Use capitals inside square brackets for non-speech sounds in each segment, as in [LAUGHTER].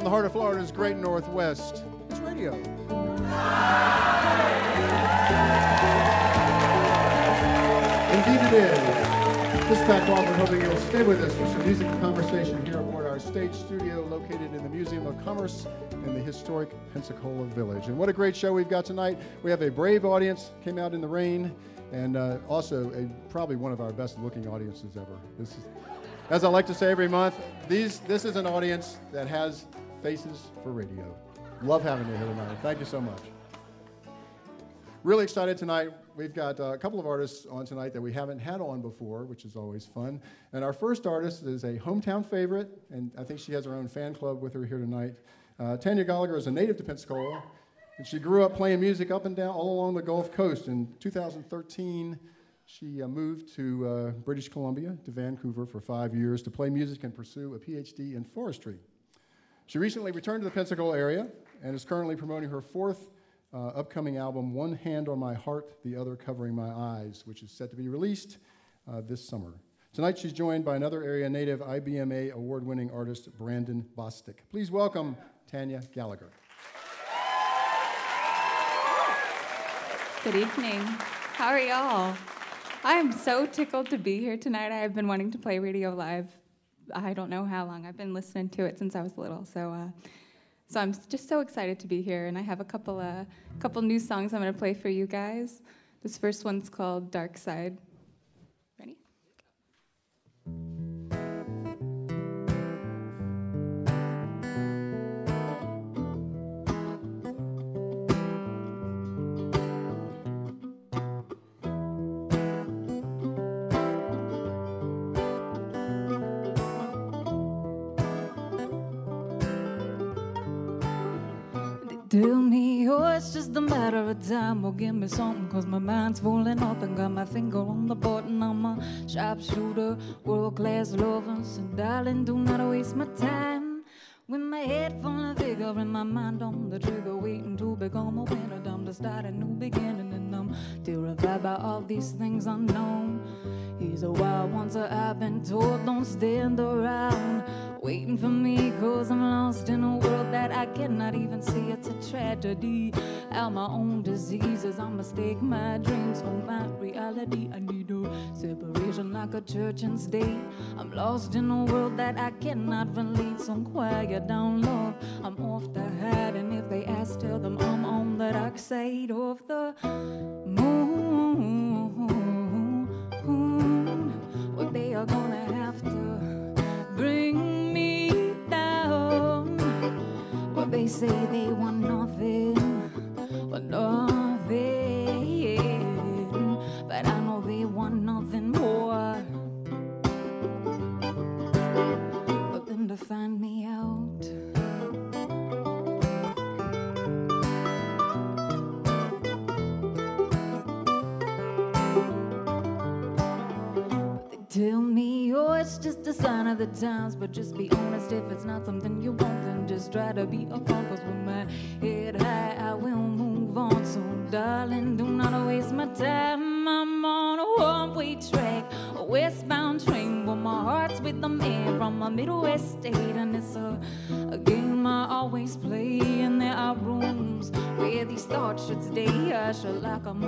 from the heart of Florida's great Northwest. It's radio. Indeed it is. This is Pat Crawford, hoping you'll stay with us for some music and conversation here aboard our stage studio located in the Museum of Commerce in the historic Pensacola Village. And what a great show we've got tonight. We have a brave audience, came out in the rain, and uh, also a, probably one of our best looking audiences ever. This is, as I like to say every month, these, this is an audience that has faces for radio. Love having you here tonight. Thank you so much. Really excited tonight. We've got uh, a couple of artists on tonight that we haven't had on before, which is always fun. And our first artist is a hometown favorite, and I think she has her own fan club with her here tonight. Uh, Tanya Gallagher is a native to Pensacola, and she grew up playing music up and down all along the Gulf Coast. In 2013, she uh, moved to uh, British Columbia, to Vancouver, for five years to play music and pursue a PhD in forestry. She recently returned to the Pensacola area and is currently promoting her fourth uh, upcoming album, One Hand on My Heart, the Other Covering My Eyes, which is set to be released uh, this summer. Tonight, she's joined by another area native IBMA award winning artist, Brandon Bostic. Please welcome Tanya Gallagher. Good evening. How are y'all? I am so tickled to be here tonight. I have been wanting to play Radio Live. I don't know how long. I've been listening to it since I was little. So, uh, so I'm just so excited to be here. And I have a couple, uh, couple new songs I'm going to play for you guys. This first one's called Dark Side. Time. Well, give me something, cause my mind's falling off and got my finger on the button. I'm a sharpshooter, world class lover. So, darling, do not waste my time. With my head full of vigor and my mind on the trigger, waiting to become a winner, time to start a new beginning. And I'm terrified by all these things unknown. He's a wild one, so I've been told don't stand around waiting for me, cause I'm lost in a world that I cannot even see. It's a tragedy. Out my own diseases, I mistake my dreams for my reality. I need a separation like a church and state. I'm lost in a world that I cannot relate. So quiet down, love. I'm off the head, and if they ask, tell them I'm on the dark side of the moon. What they are gonna say they want nothing, but nothing. But I know they want nothing more. But then to find me out. They tell me, oh, it's just a sign of the times. But just be honest, if it's not something you want, just try to be a focus with my head high. I will move on. So, darling, do not waste my time. I'm on a one way track, a westbound train. But my heart's with the man from a Midwest state. And it's a, a game I always play. And there are rooms where these thoughts should stay. I should lock them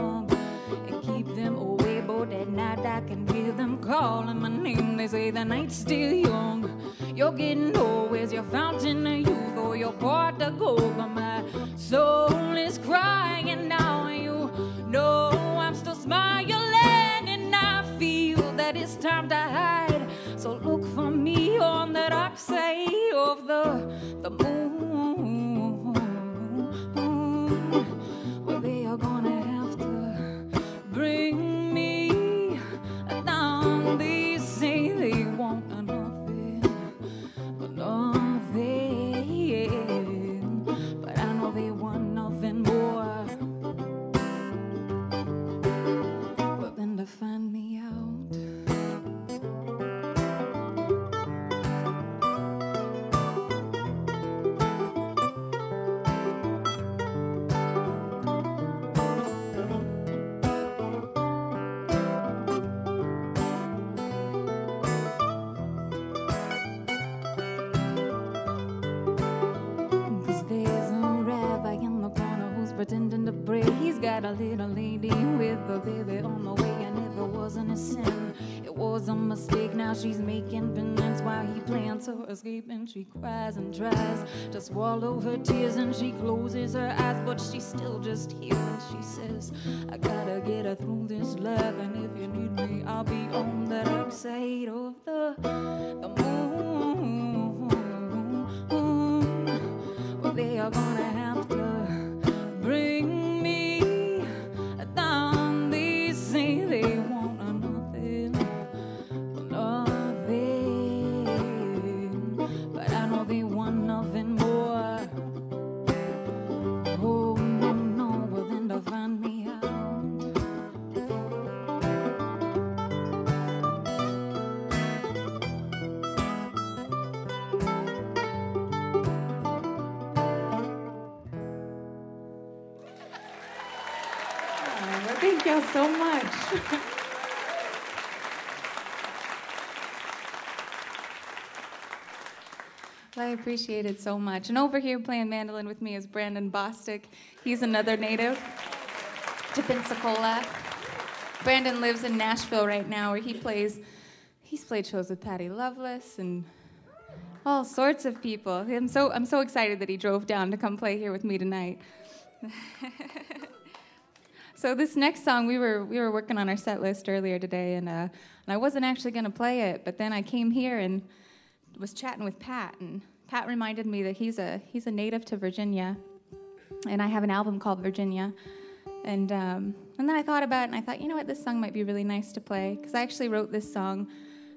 little lady with a baby on the way, and never a sin, it was a mistake. Now she's making penance while he plans her escape, and she cries and tries to swallow her tears, and she closes her eyes, but she's still just here. And she says, I gotta get her through this life, and if you need me, I'll be on the dark side of the, the moon. Well, they are gonna appreciate it so much. And over here playing mandolin with me is Brandon Bostic. He's another native to Pensacola. Brandon lives in Nashville right now where he plays, he's played shows with Patty Loveless and all sorts of people. I'm so, I'm so excited that he drove down to come play here with me tonight. [LAUGHS] So this next song, we were we were working on our set list earlier today, and uh, and I wasn't actually going to play it, but then I came here and was chatting with Pat, and Pat reminded me that he's a he's a native to Virginia, and I have an album called Virginia, and um, and then I thought about it, and I thought, you know what, this song might be really nice to play because I actually wrote this song.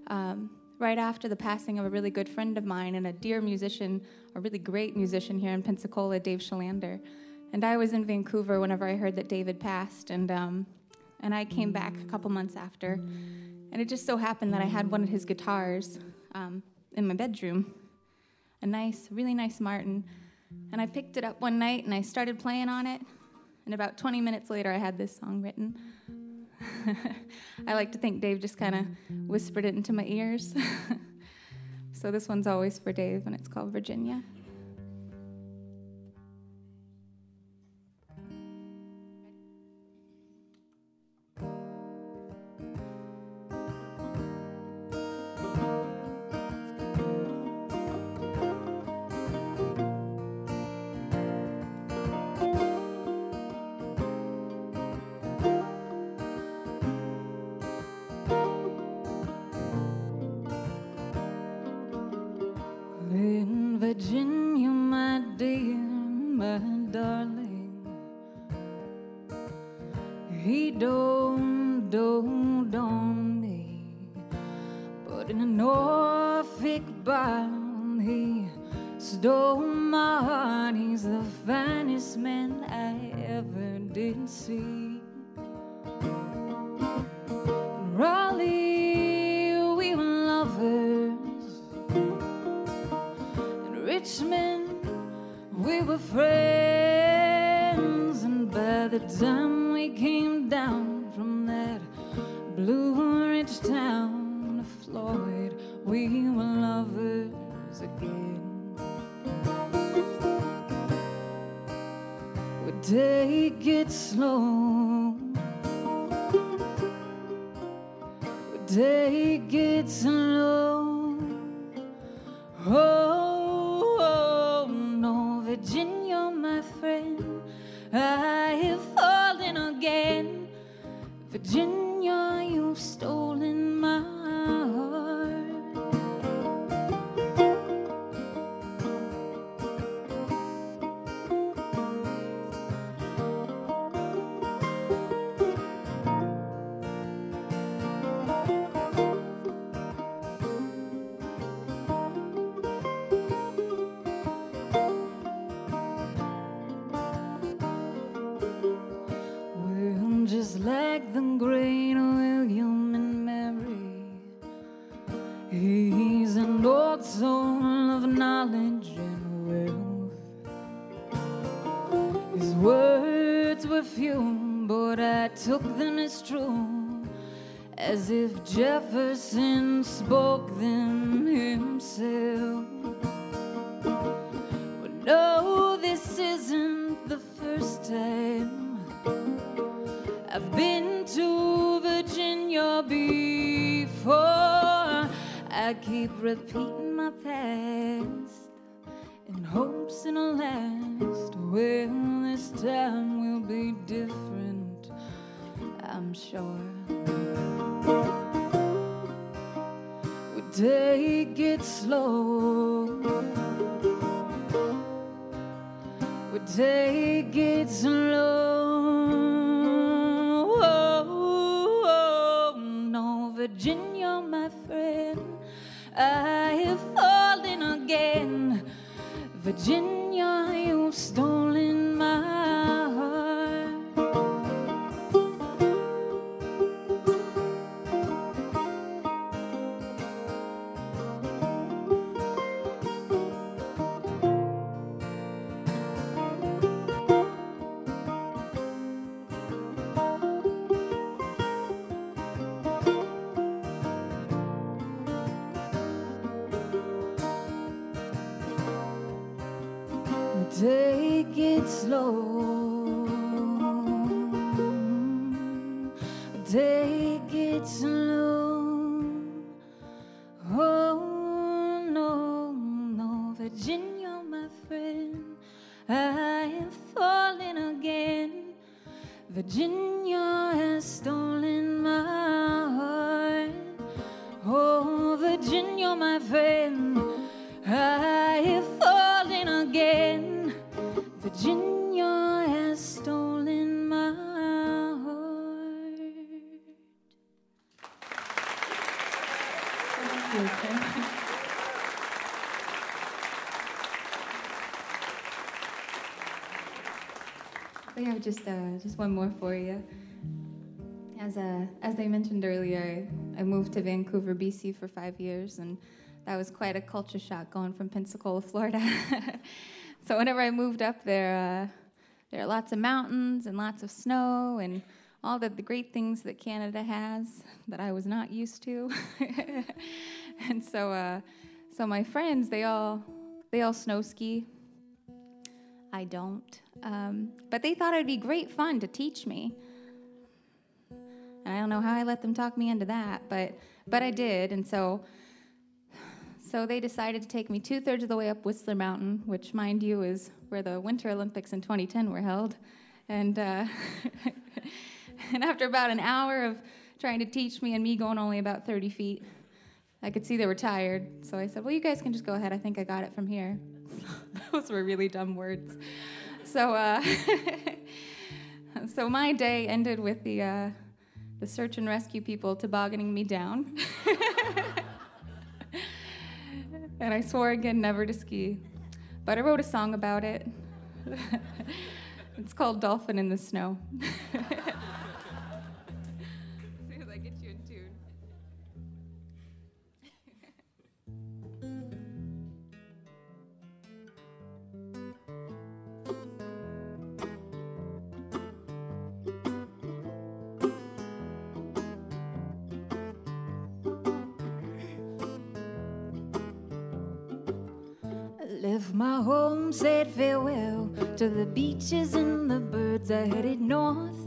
Um, Right after the passing of a really good friend of mine and a dear musician, a really great musician here in Pensacola, Dave Shalander. And I was in Vancouver whenever I heard that David passed, and um, and I came back a couple months after, and it just so happened that I had one of his guitars um, in my bedroom, a nice, really nice Martin, and I picked it up one night and I started playing on it, and about 20 minutes later I had this song written. [LAUGHS] I like to think Dave just kind of whispered it into my ears. [LAUGHS] so this one's always for Dave, and it's called Virginia. We were friends, and by the time we came I'm We have just uh, just one more for you. As uh, as they mentioned earlier, I, I moved to Vancouver, BC, for five years, and that was quite a culture shock going from Pensacola, Florida. [LAUGHS] so whenever I moved up there, uh, there are lots of mountains and lots of snow and all the, the great things that Canada has that I was not used to. [LAUGHS] and so, uh, so my friends, they all they all snow ski. I don't. Um, but they thought it'd be great fun to teach me. And I don't know how I let them talk me into that, but but I did, and so so they decided to take me two thirds of the way up Whistler Mountain, which, mind you, is where the Winter Olympics in 2010 were held. And uh, [LAUGHS] and after about an hour of trying to teach me and me going only about 30 feet, I could see they were tired. So I said, "Well, you guys can just go ahead. I think I got it from here." [LAUGHS] Those were really dumb words. So uh, [LAUGHS] so my day ended with the. Uh, the search and rescue people tobogganing me down. [LAUGHS] and I swore again never to ski. But I wrote a song about it. it's called Dolphin in the Snow. Home, said farewell to the beaches and the birds. I headed north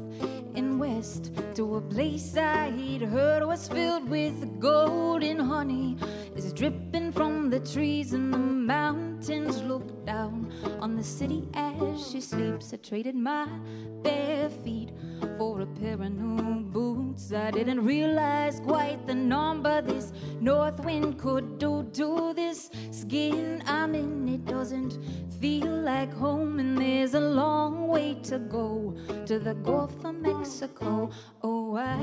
and west to a place I'd heard was filled with gold and honey. Is dripping from the trees and the mountains. Look down on the city as she sleeps. I traded my bare feet for a pair of new boots. I didn't realize quite the number this north wind could do to this skin I'm in. It doesn't feel like home, and there's a long way to go to the Gulf of Mexico. Oh, I,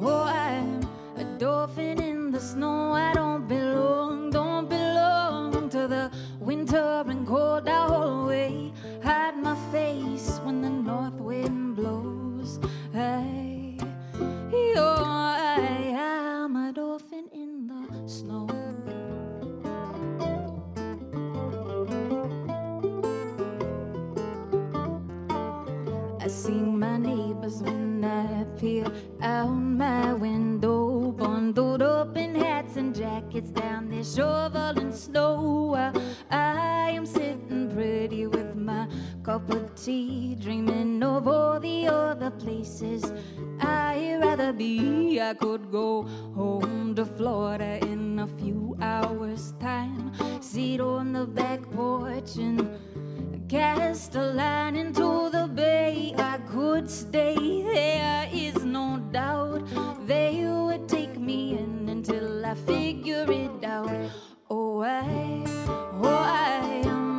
oh, I'm a dolphin in the snow. I don't belong, don't cold. I always hide my face when the north wind blows. I, oh, I am a dolphin in the snow. I see my neighbors when I peer out my window, bundled up in hats and jackets down there shoveling snow. while I am sitting pretty with my cup of tea, dreaming of all the other places I'd rather be. I could go home to Florida in a few hours' time, sit on the back porch and cast a line into the bay. I could stay, there is no doubt. They would take me in until I figure it out. Oh, I, oh, I am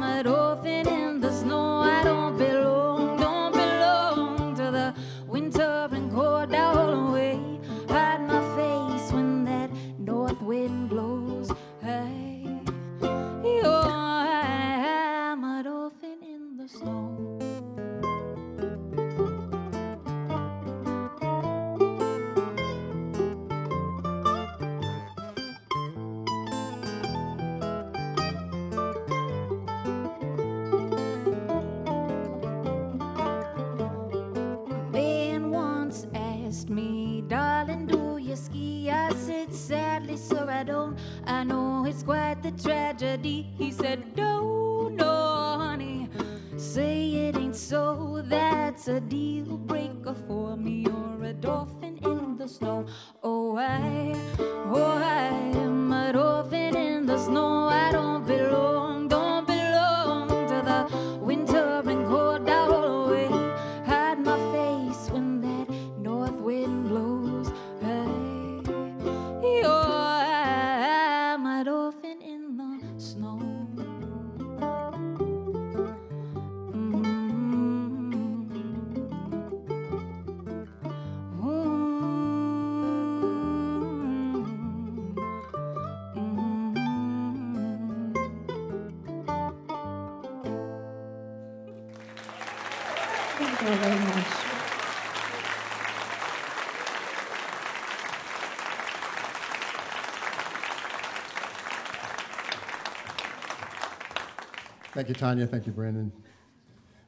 Thank you, Tanya. Thank you, Brandon.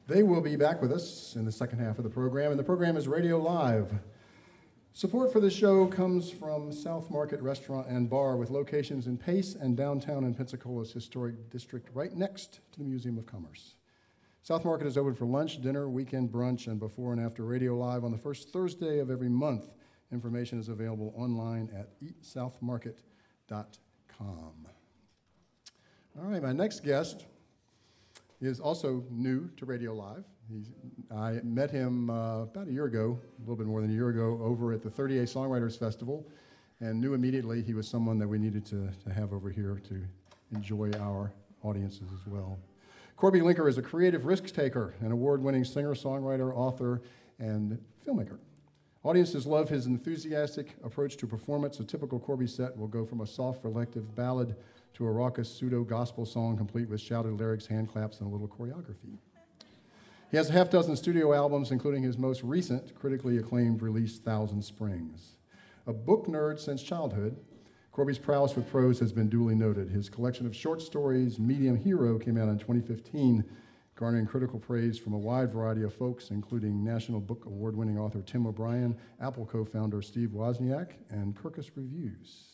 They will be back with us in the second half of the program, and the program is Radio Live. Support for the show comes from South Market Restaurant and Bar with locations in Pace and downtown in Pensacola's historic district, right next to the Museum of Commerce. South Market is open for lunch, dinner, weekend brunch, and before and after Radio Live on the first Thursday of every month. Information is available online at eatsouthmarket.com. All right, my next guest is also new to Radio Live. He's, I met him uh, about a year ago, a little bit more than a year ago, over at the 30A Songwriters Festival, and knew immediately he was someone that we needed to, to have over here to enjoy our audiences as well. Corby Lenker is a creative risk taker, an award winning singer, songwriter, author, and filmmaker. Audiences love his enthusiastic approach to performance. A typical Corby set will go from a soft, reflective ballad to a raucous pseudo gospel song complete with shouted lyrics, hand claps, and a little choreography. He has a half dozen studio albums, including his most recent, critically acclaimed release, Thousand Springs. A book nerd since childhood, Corby's prowess with prose has been duly noted. His collection of short stories, Medium Hero, came out in 2015, garnering critical praise from a wide variety of folks, including National Book Award winning author Tim O'Brien, Apple co founder Steve Wozniak, and Kirkus Reviews.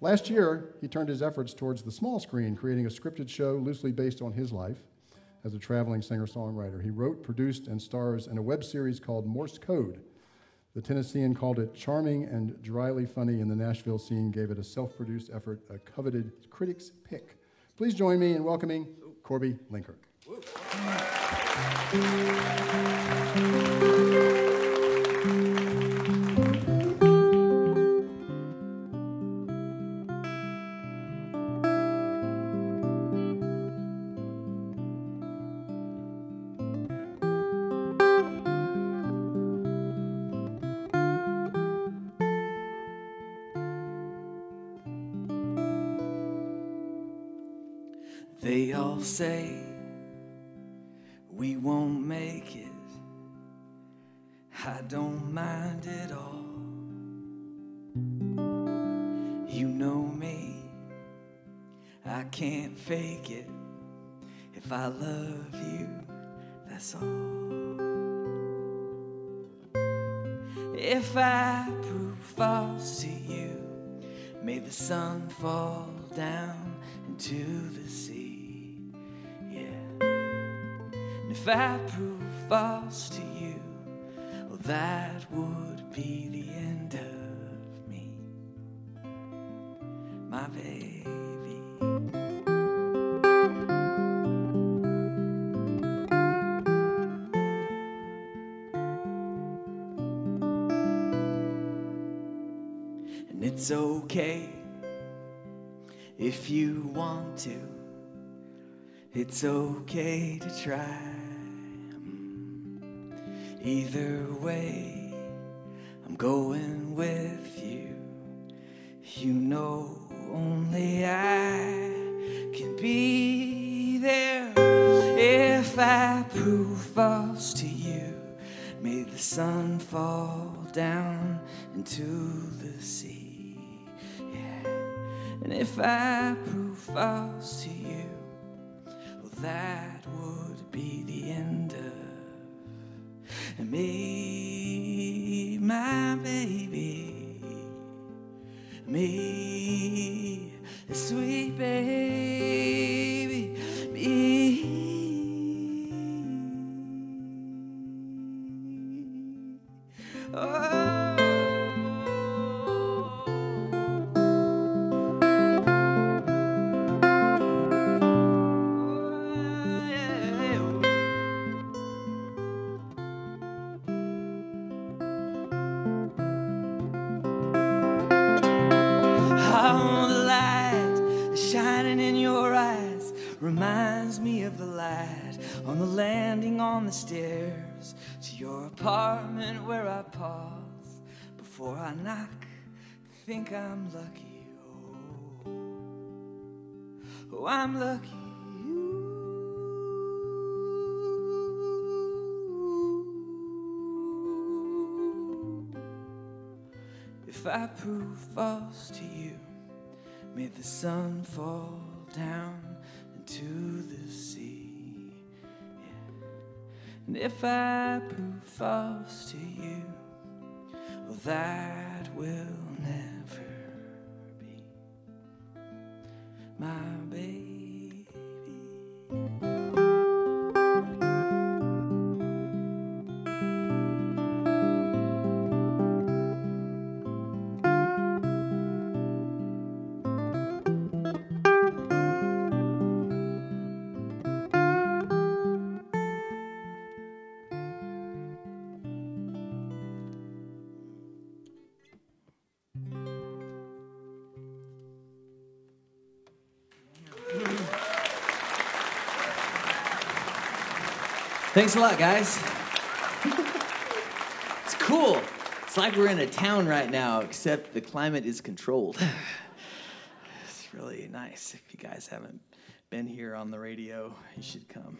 Last year, he turned his efforts towards the small screen, creating a scripted show loosely based on his life as a traveling singer songwriter. He wrote, produced, and stars in a web series called Morse Code. The Tennessean called it charming and dryly funny, and the Nashville scene gave it a self produced effort, a coveted critic's pick. Please join me in welcoming Corby Lenker. It's okay if you want to. It's okay to try. Either way, I'm going with you. You know, only I can be there if I prove false to you. May the sun fall down into the sea. And if I prove false to you, well, that would be the end of me, my baby, me, sweet baby, before I knock. Think I'm lucky. Oh, oh I'm lucky. If I prove false to you, may the sun fall down into the sea. Yeah. And if I prove false to you, that will never be my baby. Thanks a lot, guys. it's cool. It's like we're in a town right now, except the climate is controlled. [SIGHS] It's really nice. If you guys haven't been here on the radio, you should come.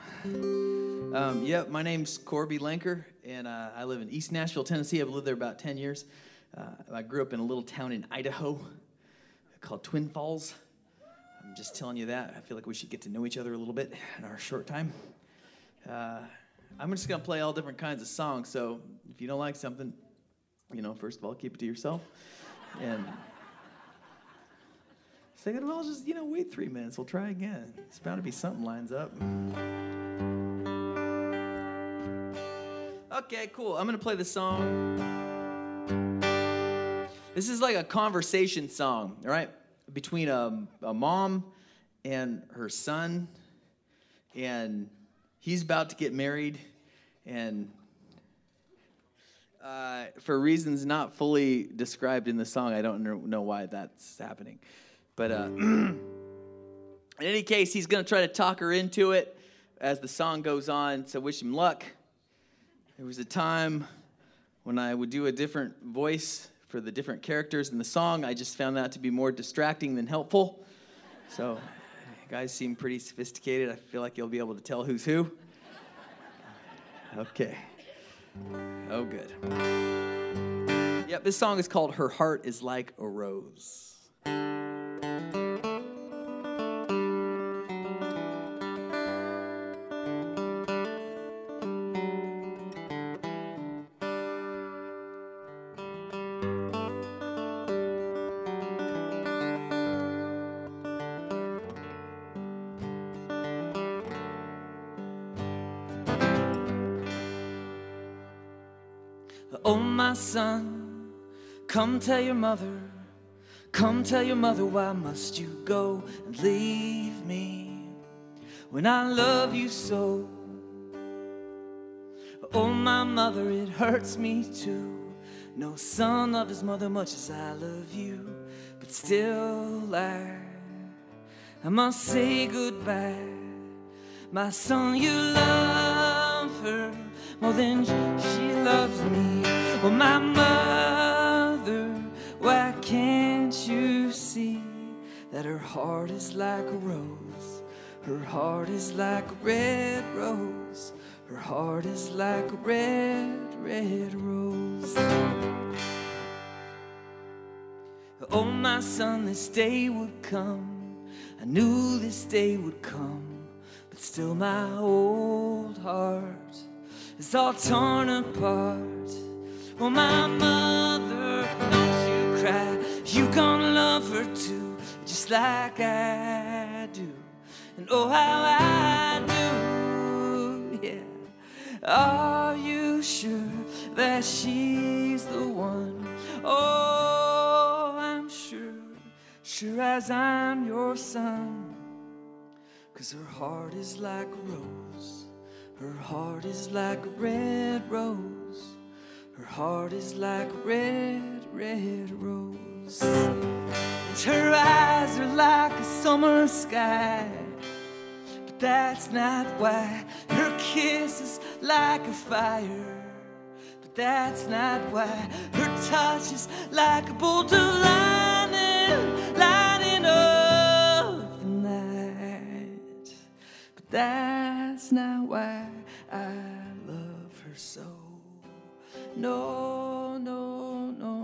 Um, yep, my name's Corby Lenker, and uh, I live in East Nashville, Tennessee. I've lived there about 10 years. Uh, I grew up in a little town in Idaho called Twin Falls. I'm just telling you that. I feel like we should get to know each other a little bit in our short time. Uh, I'm just to play all different kinds of songs, so if you don't like something, you know, first of all, keep it to yourself. And second of all, just, you know, wait three minutes. We'll try again. It's bound to be something lines up. Okay, cool. I'm gonna play the song. This is like a conversation song, all right? Between a, a mom and her son, and he's about to get married, and uh, for reasons not fully described in the song, I don't know- why that's happening. But uh, [CLEARS THROAT] in any case, he's gonna try to talk her into it as the song goes on. So wish him luck. There was a time when I would do a different voice for the different characters in the song. I just found that to be more distracting than helpful. So, guys seem pretty sophisticated. I feel like you'll be able to tell who's who. Okay. Oh, good. Yep, this song is called Her Heart is Like a Rose. Come tell your mother, come tell your mother why must you go and leave me when I love you so? Oh, my mother, it hurts me too. No son loved his mother much as I love you, but still I, I must say goodbye. My son, you love her more than she loves me. Well, my mother, that her heart is like a rose? Her heart is like a red rose. Her heart is like a red, red rose. Oh, my son, this day would come. I knew this day would come. But still, my old heart is all torn apart. Oh, my mother, don't you cry. you're gonna love her too, just like I do. And oh, how I do, yeah. Are you sure that she's the one? Oh, I'm sure, sure as I'm your son. Cause her heart is like a rose. Her heart is like a red rose. Her heart is like a red, red rose. Her eyes are like a summer sky. But that's not why. Her kiss is like a fire. But that's not why. Her touch is like a bolt of lightning, lighting the night. But that's not why I love her so. No, no, no,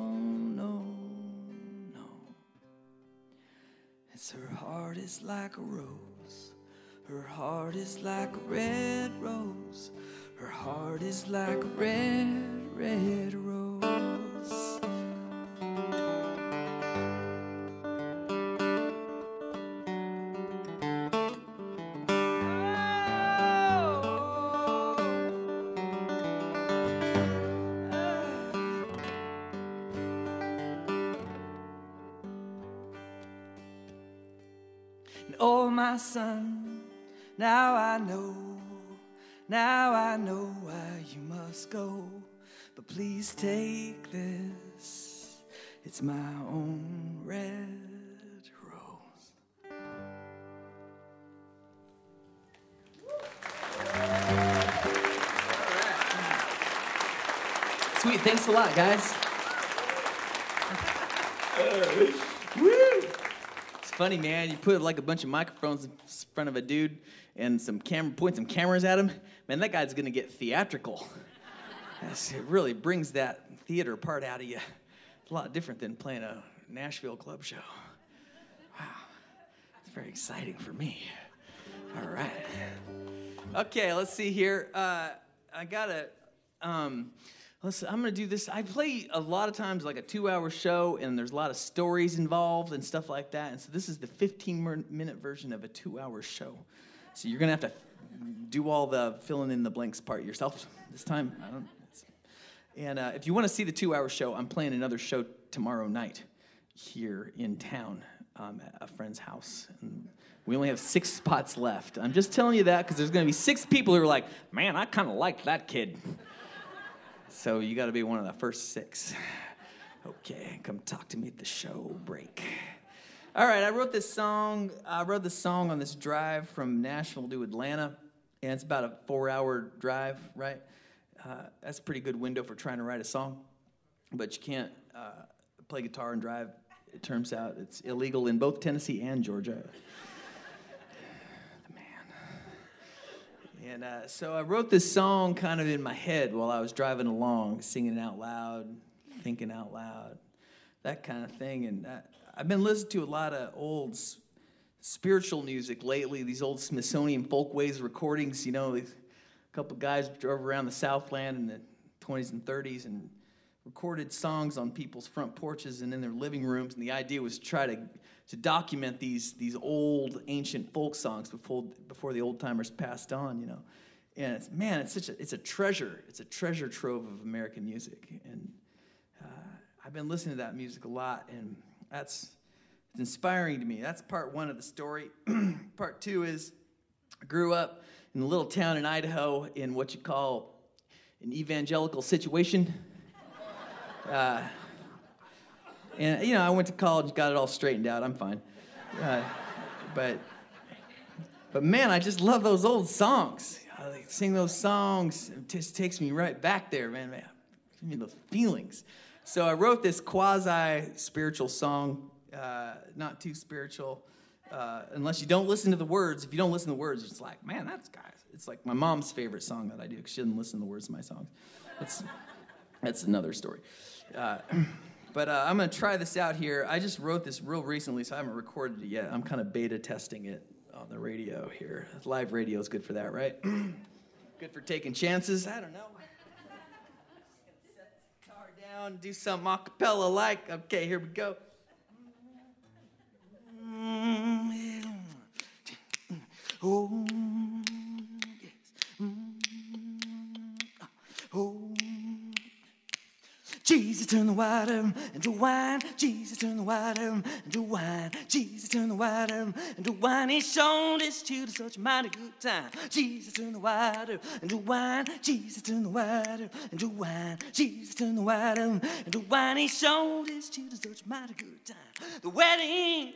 Her heart is like a rose. Her heart is like a red rose. Her heart is like a red, red rose. Know why you must go. But please take this, it's my own red rose. Sweet, thanks a lot, guys. Funny, man. You put like a bunch of microphones in front of a dude and some camera, point some cameras at him. Man, that guy's gonna get theatrical. That's, it really brings that theater part out of you. It's a lot different than playing a Nashville club show. Wow, it's very exciting for me. All right. Okay, let's see here. Uh, I gotta. Um, listen, I'm gonna do this. I play a lot of times like a two-hour show, and there's a lot of stories involved and stuff like that. And so this is the 15-minute version of a two-hour show. So you're gonna have to do all the filling in the blanks part yourself [LAUGHS] this time. I don't. And uh, if you want to see the two-hour show, I'm playing another show tomorrow night here in town um, at a friend's house. And we only have six spots left. I'm just telling you that because there's going to be six people who are like, man, I kind of like that kid. So you got to be one of the first six. Okay, come talk to me at the show break. All right, I wrote this song. I wrote this song on this drive from Nashville to Atlanta, and it's about a four-hour drive, right? Uh, that's a pretty good window for trying to write a song, but you can't uh, play guitar and drive. It turns out it's illegal in both Tennessee and Georgia. the man. And uh, so I wrote this song kind of in my head while I was driving along, singing it out loud, thinking out loud, that kind of thing. And uh, I've been listening to a lot of old s- spiritual music lately, these old Smithsonian Folkways recordings. You know, a couple guys drove around the Southland in the 20s and 30s and recorded songs on people's front porches and in their living rooms. And the idea was to try to, to document these, these old, ancient folk songs before, before the old timers passed on, you know. and it's, man, it's such a it's a treasure. It's a treasure trove of American music, and uh, I've been listening to that music a lot, and that's it's inspiring to me. That's part one of the story. [CLEARS THROAT] part two is I grew up in a little town in Idaho in what you call an evangelical situation. [LAUGHS] Uh, and you know, I went to college, got it all straightened out. I'm fine. Uh, but but man, I just love those old songs. I sing those songs. It just takes me right back there, man. man. Give me the feelings. So I wrote this quasi spiritual song, uh, not too spiritual, uh, unless you don't listen to the words. If you don't listen to the words, it's like, man, that's guys. It's like my mom's favorite song that I do because she doesn't listen to the words of my songs. That's that's another story. Uh, [CLEARS THROAT] but uh, I'm gonna try this out here. I just wrote this real recently, so I haven't recorded it yet. I'm kind of beta testing it on the radio here. Live radio is good for that, right? [CLEARS THROAT] good for taking chances. I don't know. Set the guitar down, do something a cappella like. Okay, here we go. Mm, mm, mm, uh, oh, yes. Oh. Jesus turn the water into wine. Jesus turn the water into wine. Jesus turn the water into wine. He showed his children such a mighty good time. Jesus turn the water into wine. Jesus turn the water into wine. Jesus turn the water into wine. He showed his children such a mighty good time. The wedding,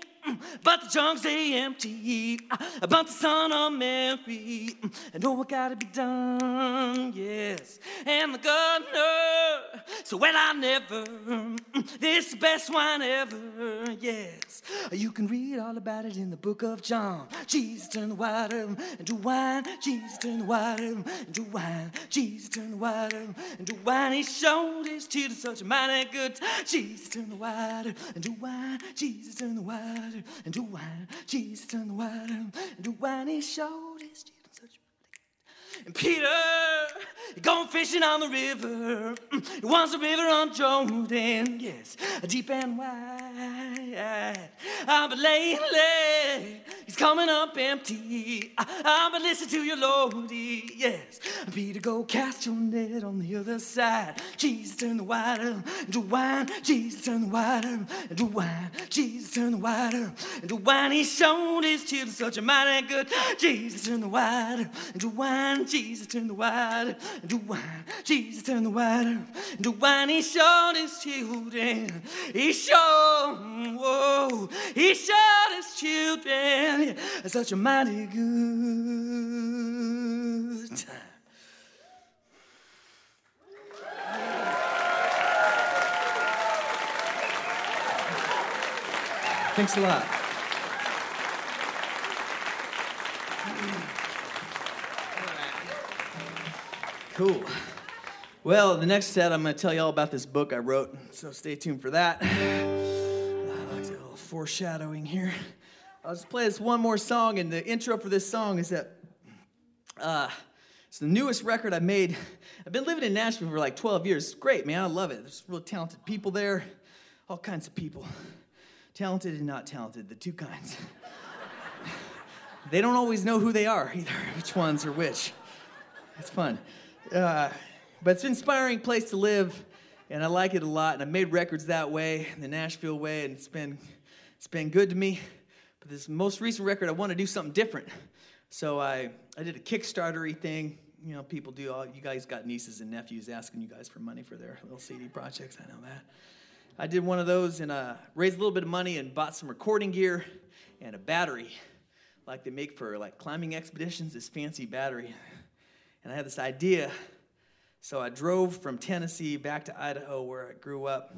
but the junks they empty. About the son of Mary, and oh, what gotta be done, yes. And the governor, so well I never. This the best wine ever, yes. You can read all about it in the book of John. Jesus turned the water into wine. Jesus turned the water into wine. Jesus turned the water into wine. He showed his children such a mighty good time. Jesus turned the water into wine. Jesus turned the water into wine. Jesus turned the water into wine. He showed his children Peter, gone fishing on the river. Wants the river on Jordan, yes, deep and wide. Ah, but lately, he's coming up empty. Ah, but listen to your Lordy, yes. Peter, go cast your net on the other side. Jesus turn the water into wine. Jesus turn the water into wine. Jesus turn the water into wine. He showed his children such a mighty good. Jesus turned the water into wine. Jesus turned the water into wine. Jesus turned the water into wine. He showed his children. He showed, whoa, he showed his children such a mighty good time. Thanks a lot. Cool. Well, the next set, I'm going to tell you all about this book I wrote, so stay tuned for that. [SIGHS] I like a little foreshadowing here. I'll just play this one more song, and the intro for this song is that uh, it's the newest record I made. I've been living in Nashville for like 12 years. It's great, man. I love it. There's real talented people there, all kinds of people. Talented and not talented, the two kinds. [LAUGHS] they don't always know who they are either, which ones are which. It's fun. Uh, but it's an inspiring place to live, and I like it a lot. And I made records that way, the Nashville way, and it's been, it's been good to me. But this most recent record, I want to do something different. So I, I did a Kickstarter thing. You know, people do all, you guys got nieces and nephews asking you guys for money for their little CD projects. I know that. I did one of those and uh, raised a little bit of money and bought some recording gear and a battery, like they make for like climbing expeditions. This fancy battery, and I had this idea. So I drove from Tennessee back to Idaho, where I grew up,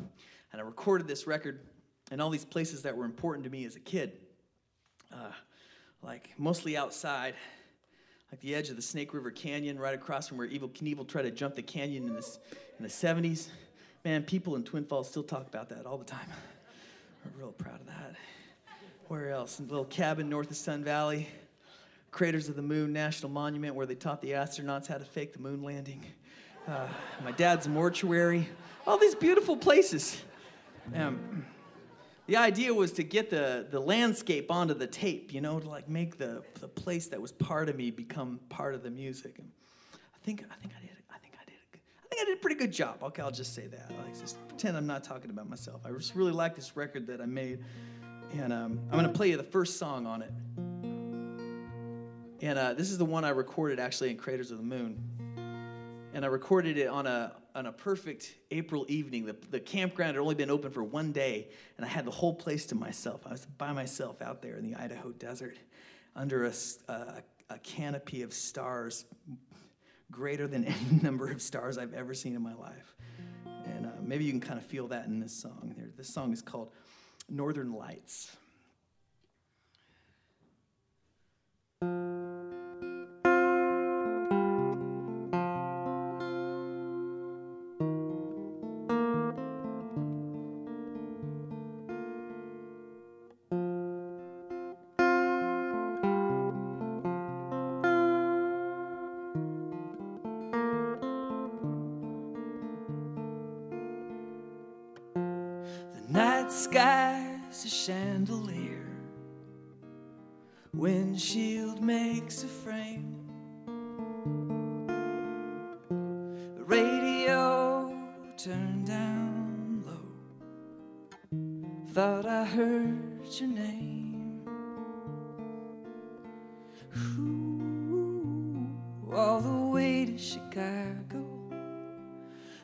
and I recorded this record in all these places that were important to me as a kid, uh, like mostly outside, like the edge of the Snake River Canyon, right across from where Evel Knievel tried to jump the canyon in, this, in the 70s. Man, people in Twin Falls still talk about that all the time. [LAUGHS] We're real proud of that. Where else? A little cabin north of Sun Valley. Craters of the Moon National Monument, where they taught the astronauts how to fake the moon landing. Uh, my dad's mortuary. All these beautiful places. Um, the idea was to get the, the landscape onto the tape, you know, to like make the, the place that was part of me become part of the music. And I think I think I did I think I did I think I did a pretty good job. Okay, I'll just say that. Like just pretend I'm not talking about myself. I just really like this record that I made, and um, I'm gonna play you the first song on it. And uh, this is the one I recorded actually in Craters of the Moon. And I recorded it on a, on a perfect April evening. The, the campground had only been open for one day, and I had the whole place to myself. I was by myself out there in the Idaho desert under a, a, a canopy of stars greater than [LAUGHS] any number of stars I've ever seen in my life. And uh, maybe you can kind of feel that in this song. This song is called Northern Lights.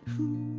Ooh,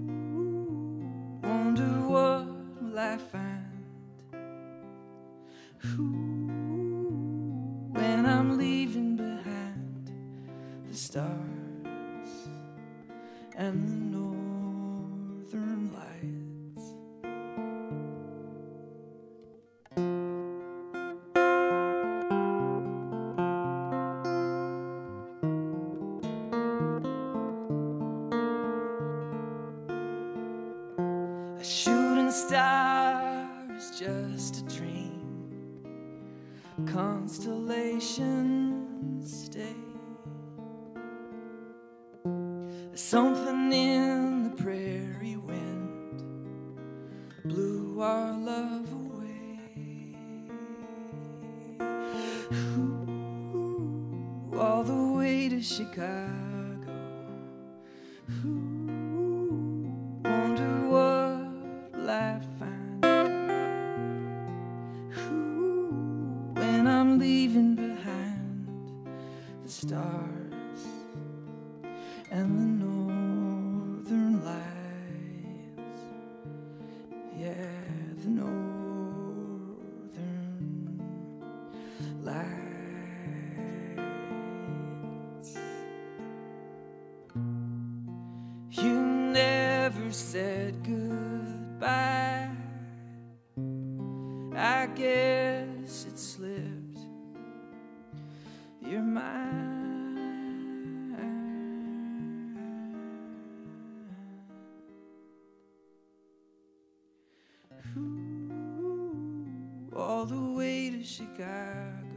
all the way to Chicago.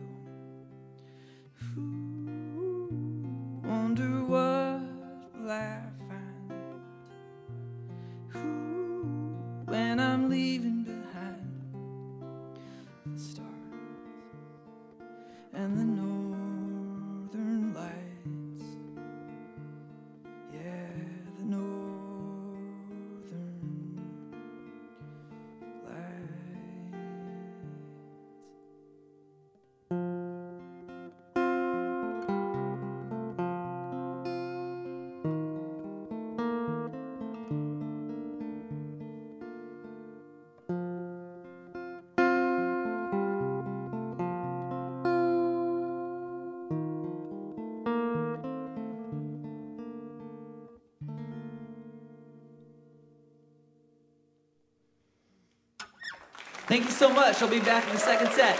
Thank you so much. I'll be back in the second set.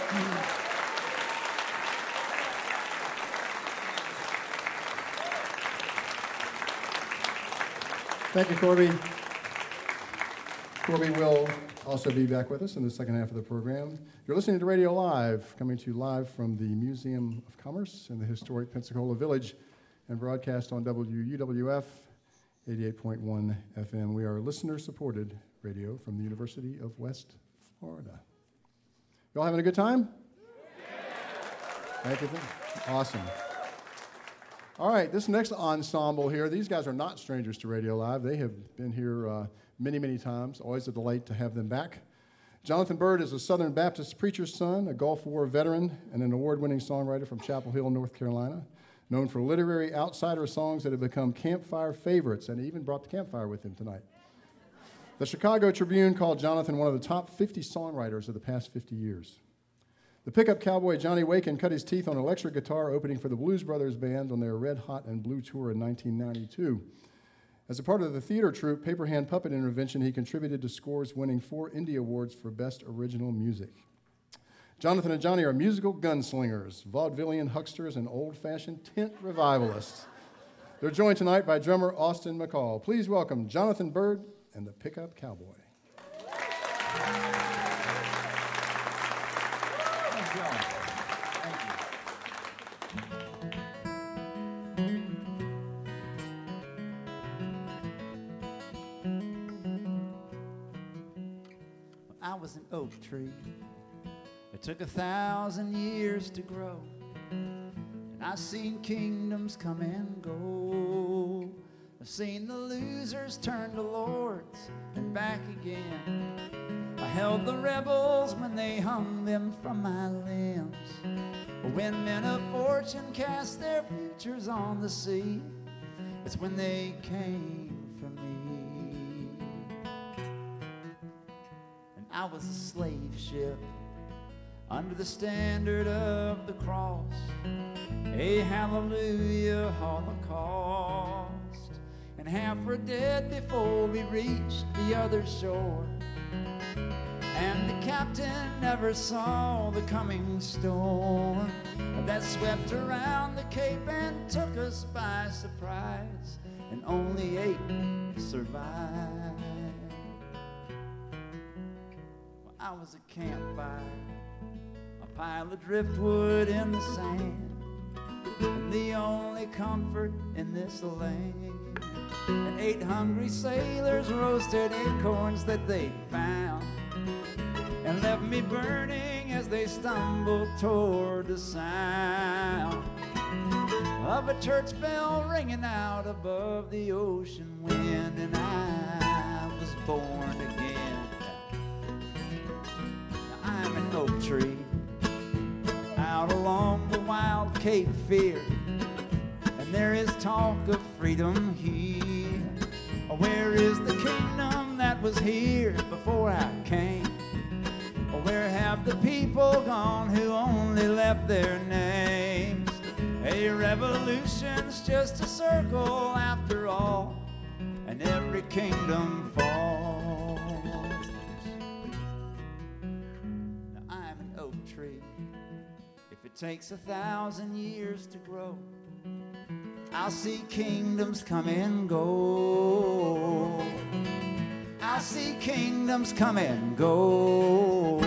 Thank you, Corby. Corby will also be back with us in the second half of the program. You're listening to Radio Live, coming to you live from the Museum of Commerce in the historic Pensacola Village and broadcast on WUWF 88.1 FM. We are listener supported radio from the University of West Florida. Y'all having a good time? Thank you. Awesome. All right, this next ensemble here, these guys are not strangers to Radio Live. They have been here uh, many, many times. Always a delight to have them back. Jonathan Byrd is a Southern Baptist preacher's son, a Gulf War veteran, and an award winning songwriter from Chapel Hill, North Carolina. Known for literary outsider songs that have become campfire favorites, and he even brought the campfire with him tonight. The Chicago Tribune called Jonathan one of the top 50 songwriters of the past 50 years. The pickup cowboy Johnny Waken cut his teeth on electric guitar opening for the Blues Brothers Band on their Red Hot and Blue tour in 1992. As a part of the theater troupe Paper Hand Puppet Intervention, he contributed to scores winning four Indie Awards for Best Original Music. Jonathan and Johnny are musical gunslingers, vaudevillian hucksters, and old fashioned tent revivalists. They're joined tonight by drummer Austin McCall. Please welcome Jonathan Byrd and the Pickup Cowboy. I was an oak tree. It took a thousand years to grow. And I've seen kingdoms come and go. I've seen the losers turn to lords and back again. I held the rebels when they hung them from my limbs. When men of fortune cast their futures on the sea, it's when they came for me. And I was a slave ship under the standard of the cross, a hallelujah holocaust. And half were dead before we reached the other shore. And the captain never saw the coming storm that swept around the Cape and took us by surprise, and only eight survived. Well, I was a campfire, a pile of driftwood in the sand, and the only comfort in this land. And eight hungry sailors roasted acorns that they'd found and left me burning as they stumbled toward the sound of a church bell ringing out above the ocean wind, and I was born again. I'm an oak tree out along the wild Cape Fear, and there is talk of freedom here. Where is the kingdom that was here before I came? Where have the people gone who only left their names? A revolution's just a circle after all, and every kingdom falls. Now I'm an oak tree. If it takes a thousand years to grow, I'll see kingdoms come and go. I see kingdoms come and go.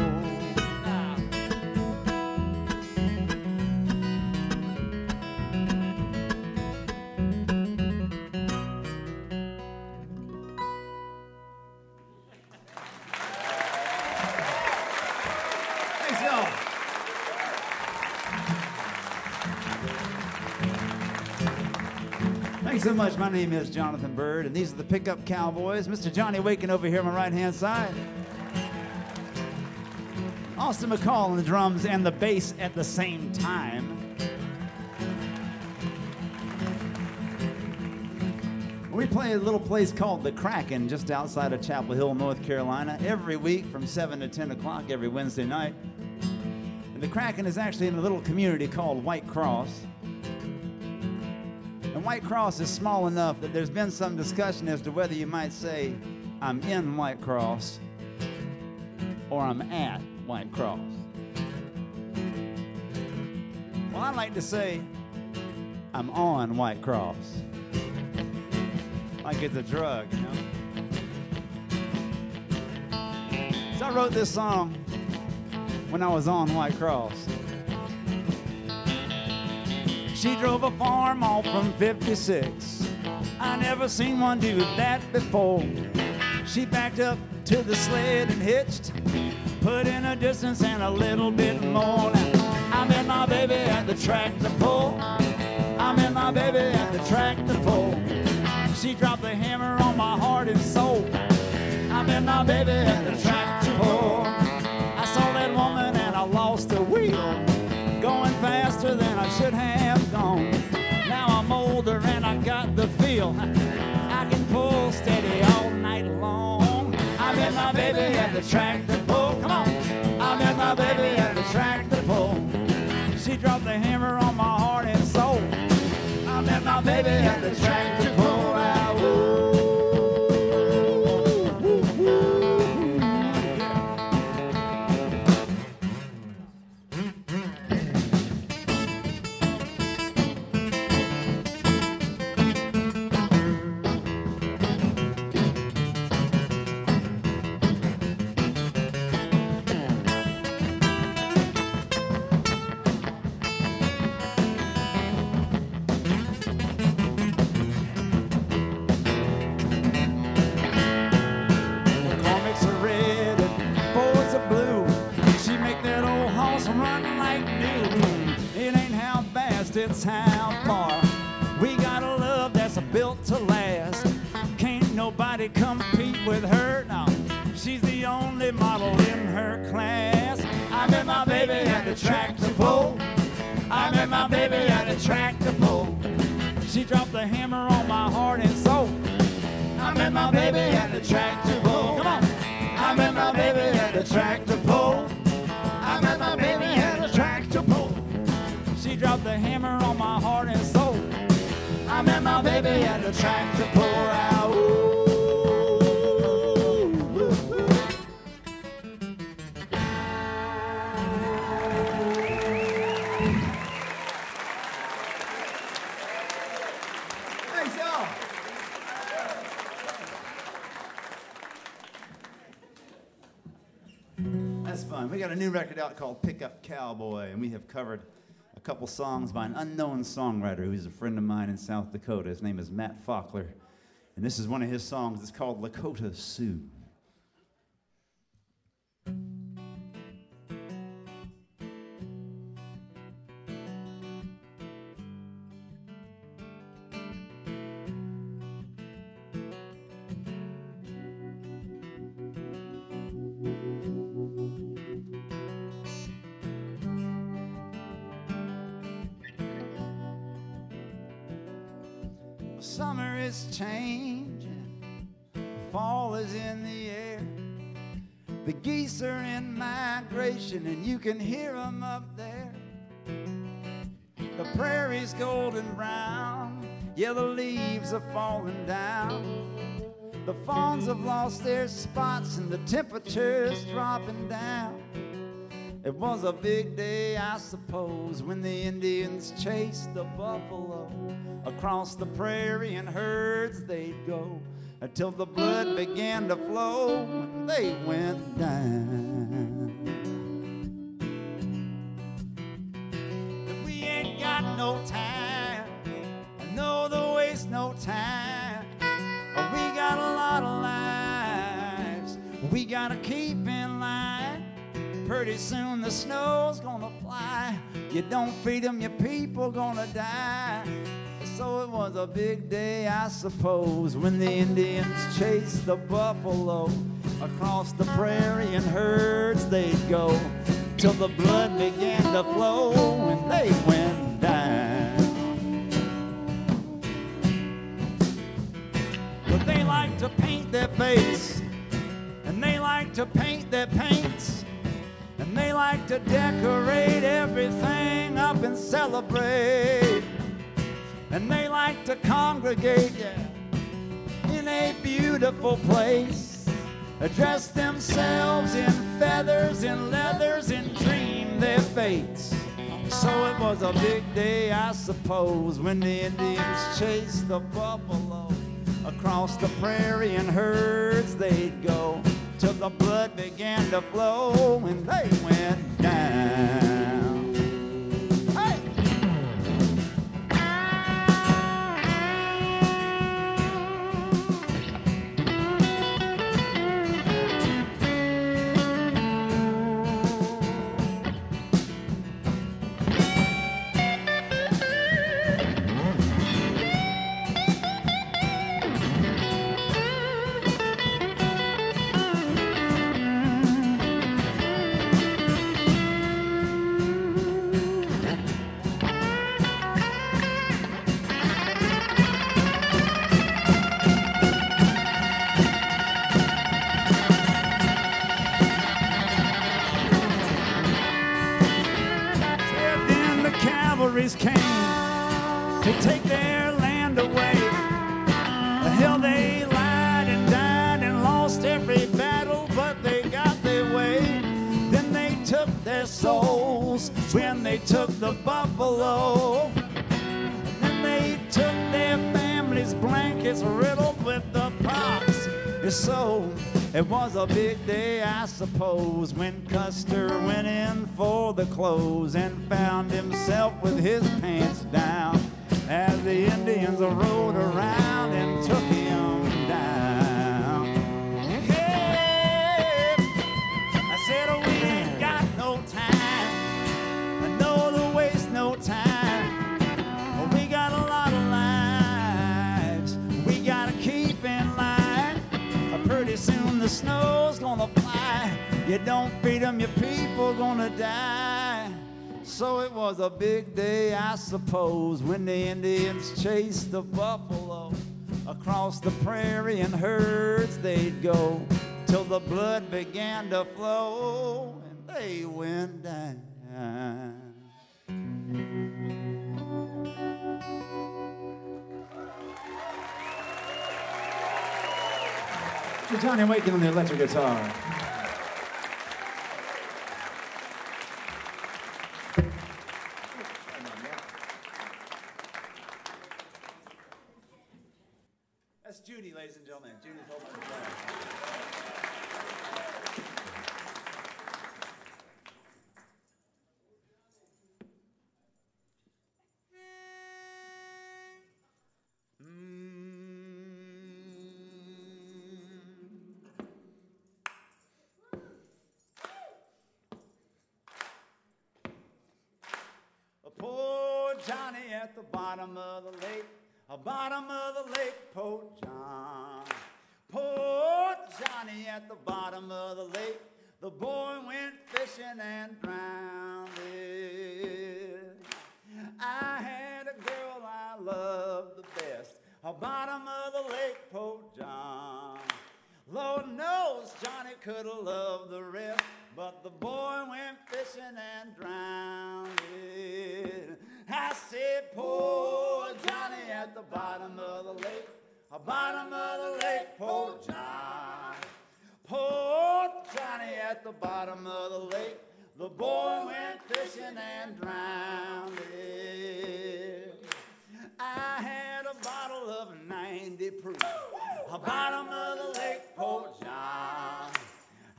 Thanks so much. My name is Jonathan Byrd, and these are the Pickup Cowboys. Mr. Johnny Waken over here on my right hand side. Austin McCall on the drums and the bass at the same time. We play a little place called The Kraken just outside of Chapel Hill, North Carolina, every week from 7 to 10 o'clock every Wednesday night. And The Kraken is actually in a little community called White Cross. And White Cross is small enough that there's been some discussion as to whether you might say, I'm in White Cross or I'm at White Cross. Well, I like to say, I'm on White Cross. Like it's a drug, you know? So I wrote this song when I was on White Cross. She drove a farm off from 56. I never seen one do that before. She backed up to the sled and hitched, put in a distance and a little bit more. Now, I'm in my baby at the tractor pull. I'm in my my baby at the tractor pull. She dropped the hammer on my heart and soul. I met my baby at the tractor pull. My baby at the tractor pull. Come on. I met my baby at the tractor pull. She dropped the hammer on my heart and soul. I met my baby at the tractor y'all. That's fun. We got a new record out called Pickup Cowboy, and we have covered a couple songs by an unknown songwriter who's a friend of mine in South Dakota. His name is Matt Faulkner, and this is one of his songs. It's called Lakota Sioux. Lost their spots, and the temperature's dropping down. It was a big day, I suppose, when the Indians chased the buffalo. Across the prairie in herds they'd go until the blood began to flow and they went down. But we ain't got no time, no, the waste no time. Gotta keep in line. Pretty soon the snow's gonna fly. You don't feed them, your people gonna die. So it was a big day, I suppose, when the Indians chased the buffalo across the prairie in herds they'd go till the blood began to flow and they went down. But they like to paint their face, and they like to paint their paints, and they like to decorate everything up and celebrate. And they like to congregate yeah, in a beautiful place. Dress themselves in feathers and leathers and dream their fates. So it was a big day, I suppose, when the Indians chased the buffalo across the prairie in herds they'd go till the blood began to flow and they went down. Their souls when they took the buffalo. And then they took their families' blankets riddled with the pox. So it was a big day, I suppose, when Custer went in for the clothes and found himself with his pants down as the Indians rode around snow's gonna fly. You don't feed them, your people gonna die. So it was a big day, I suppose, when the Indians chased the buffalo across the prairie in herds they'd go till the blood began to flow and they went down. Johnny Waken on the electric guitar. Johnny at the bottom of the lake, a bottom of the lake, poor John. Poor Johnny at the bottom of the lake, the boy went fishing and drowned. it. I had a girl I loved the best, a bottom of the lake, poor John. Lord knows Johnny could have loved the rest, but the boy went fishing and drowned. it. I said, poor Johnny at the bottom of the lake, a bottom of the lake, poor John. Poor Johnny at the bottom of the lake, the boy went fishing and drowned. it. I had a bottle of 90 proof, a bottom of the lake, poor John.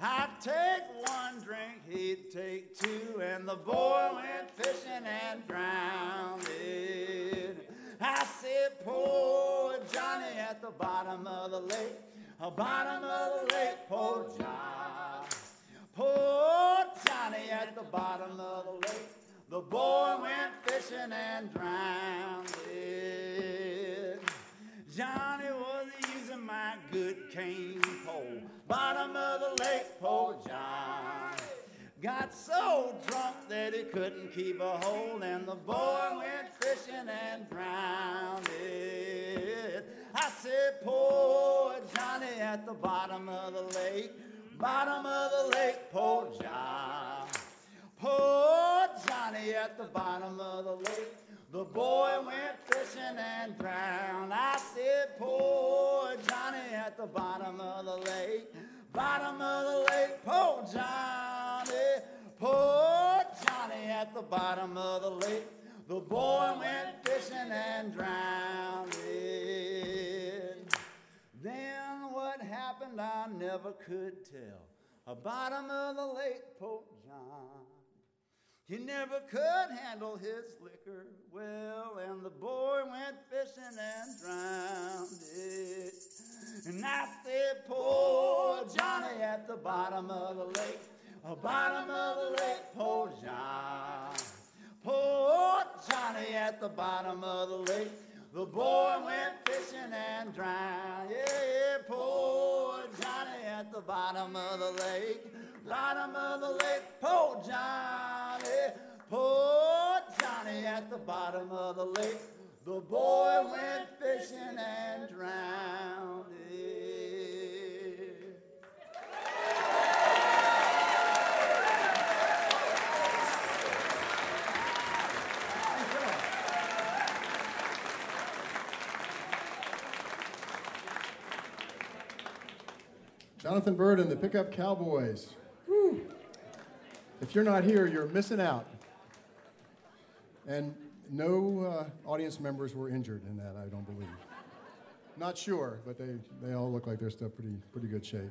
I'd take one drink, he'd take two, and the boy went fishing and drowned. it. I said, poor Johnny at the bottom of the lake, a bottom of the lake, poor John. Poor Johnny at the bottom of the lake, the boy went fishing and drowned. it. Johnny was using my good cane pole, bottom of the lake, poor John. Got so drunk that he couldn't keep a hold, and the boy went fishing and drowned. it. I said, poor Johnny at the bottom of the lake, bottom of the lake, poor John. Poor Johnny at the bottom of the lake. The boy went fishing and drowned. I said, poor Johnny at the bottom of the lake. Bottom of the lake, poor Johnny. Poor Johnny at the bottom of the lake. The boy went fishing and drowned. Then what happened, I never could tell. A bottom of the lake, poor John. He never could handle his liquor well, and the boy went fishing and drowned it. And I said, poor Johnny at the bottom of the lake, a bottom of the lake, poor John. Poor Johnny at the bottom of the lake, the boy went fishing and drowned. Yeah, yeah, poor Johnny at the bottom of the lake, Bottom of the lake, poor Johnny, poor Johnny at the bottom of the lake. The boy went fishing and drowned. Jonathan Byrd and the Pickup Cowboys. If you're not here, you're missing out. And no uh, audience members were injured in that, I don't believe. Not sure, but they, they all look like they're still pretty, pretty good shape.